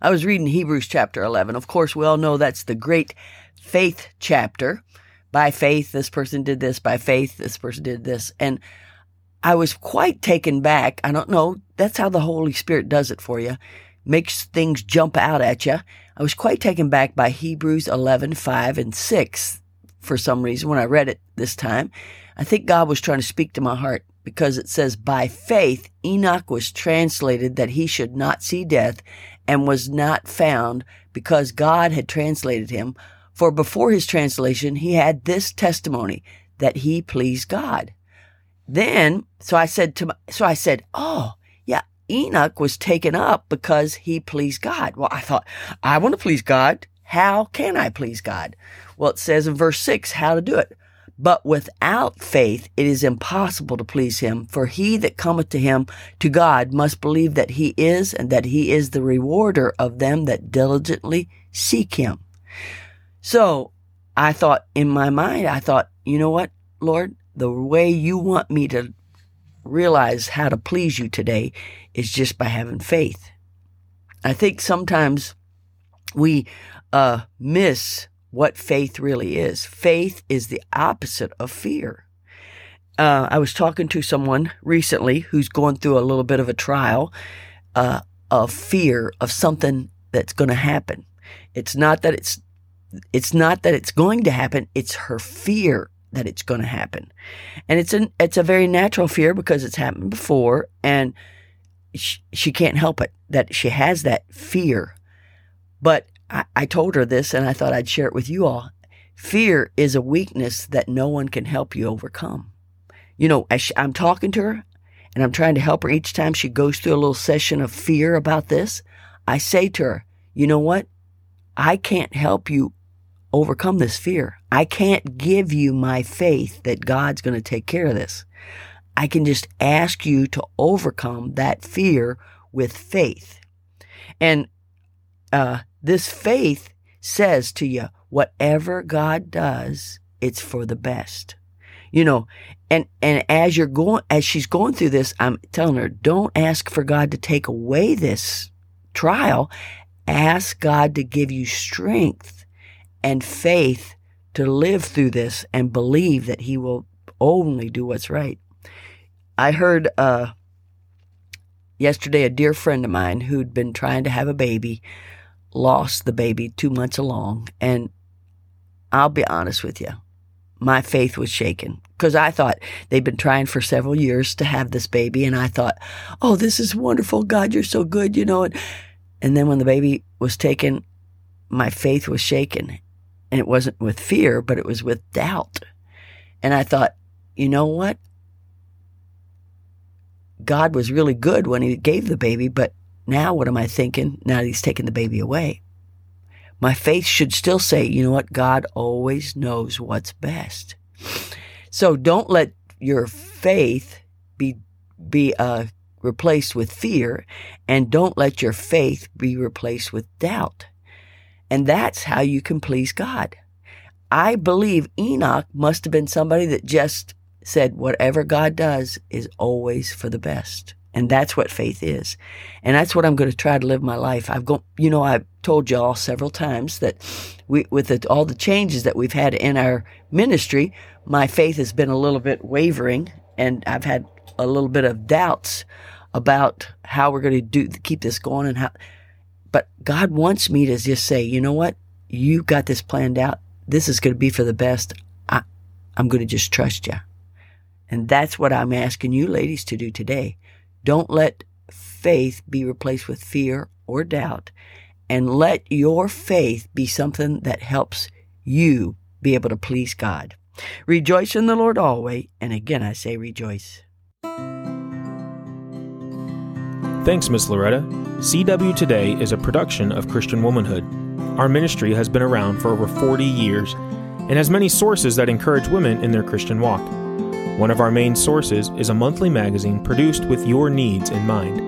I was reading Hebrews chapter 11. Of course, we all know that's the great faith chapter. By faith, this person did this. By faith, this person did this. And I was quite taken back. I don't know. That's how the Holy Spirit does it for you. Makes things jump out at you. I was quite taken back by Hebrews 11, 5 and 6 for some reason when I read it this time. I think God was trying to speak to my heart because it says, by faith, Enoch was translated that he should not see death and was not found because God had translated him. For before his translation, he had this testimony that he pleased God. Then, so I said to my, so I said, Oh, yeah, Enoch was taken up because he pleased God. Well, I thought, I want to please God. How can I please God? Well, it says in verse six how to do it. But without faith, it is impossible to please him. For he that cometh to him, to God, must believe that he is, and that he is the rewarder of them that diligently seek him. So I thought in my mind, I thought, you know what, Lord, the way you want me to realize how to please you today is just by having faith. I think sometimes we uh, miss what faith really is. Faith is the opposite of fear. Uh, I was talking to someone recently who's going through a little bit of a trial uh, of fear of something that's going to happen. It's not that it's it's not that it's going to happen. It's her fear that it's going to happen, and it's an it's a very natural fear because it's happened before, and she, she can't help it that she has that fear. But I, I told her this and I thought I'd share it with you all. Fear is a weakness that no one can help you overcome. You know, as she, I'm talking to her and I'm trying to help her each time she goes through a little session of fear about this, I say to her, you know what? I can't help you overcome this fear. I can't give you my faith that God's going to take care of this. I can just ask you to overcome that fear with faith. And uh, this faith says to you, whatever God does, it's for the best. You know, and, and as you're going, as she's going through this, I'm telling her, don't ask for God to take away this trial. Ask God to give you strength and faith to live through this and believe that He will only do what's right. I heard, uh, yesterday a dear friend of mine who'd been trying to have a baby lost the baby two months along. And I'll be honest with you, my faith was shaken because I thought they'd been trying for several years to have this baby. And I thought, oh, this is wonderful. God, you're so good, you know. And, and then when the baby was taken, my faith was shaken. And it wasn't with fear, but it was with doubt. And I thought, you know what? God was really good when he gave the baby, but now, what am I thinking now that he's taken the baby away? My faith should still say, you know what? God always knows what's best. So don't let your faith be, be, uh, replaced with fear and don't let your faith be replaced with doubt. And that's how you can please God. I believe Enoch must have been somebody that just said, whatever God does is always for the best. And that's what faith is. And that's what I'm going to try to live my life. I've gone, you know, I've told y'all several times that we, with the, all the changes that we've had in our ministry, my faith has been a little bit wavering and I've had a little bit of doubts about how we're going to do, keep this going and how, but God wants me to just say, you know what? You got this planned out. This is going to be for the best. I, I'm going to just trust you. And that's what I'm asking you ladies to do today. Don't let faith be replaced with fear or doubt. And let your faith be something that helps you be able to please God. Rejoice in the Lord always. And again, I say rejoice. Thanks, Miss Loretta. CW Today is a production of Christian Womanhood. Our ministry has been around for over 40 years and has many sources that encourage women in their Christian walk. One of our main sources is a monthly magazine produced with your needs in mind.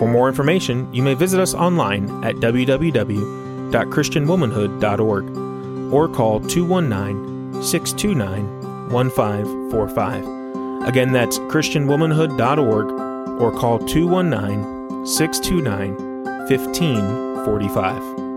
For more information, you may visit us online at www.christianwomanhood.org or call 219 629 1545. Again, that's christianwomanhood.org or call 219 629 1545.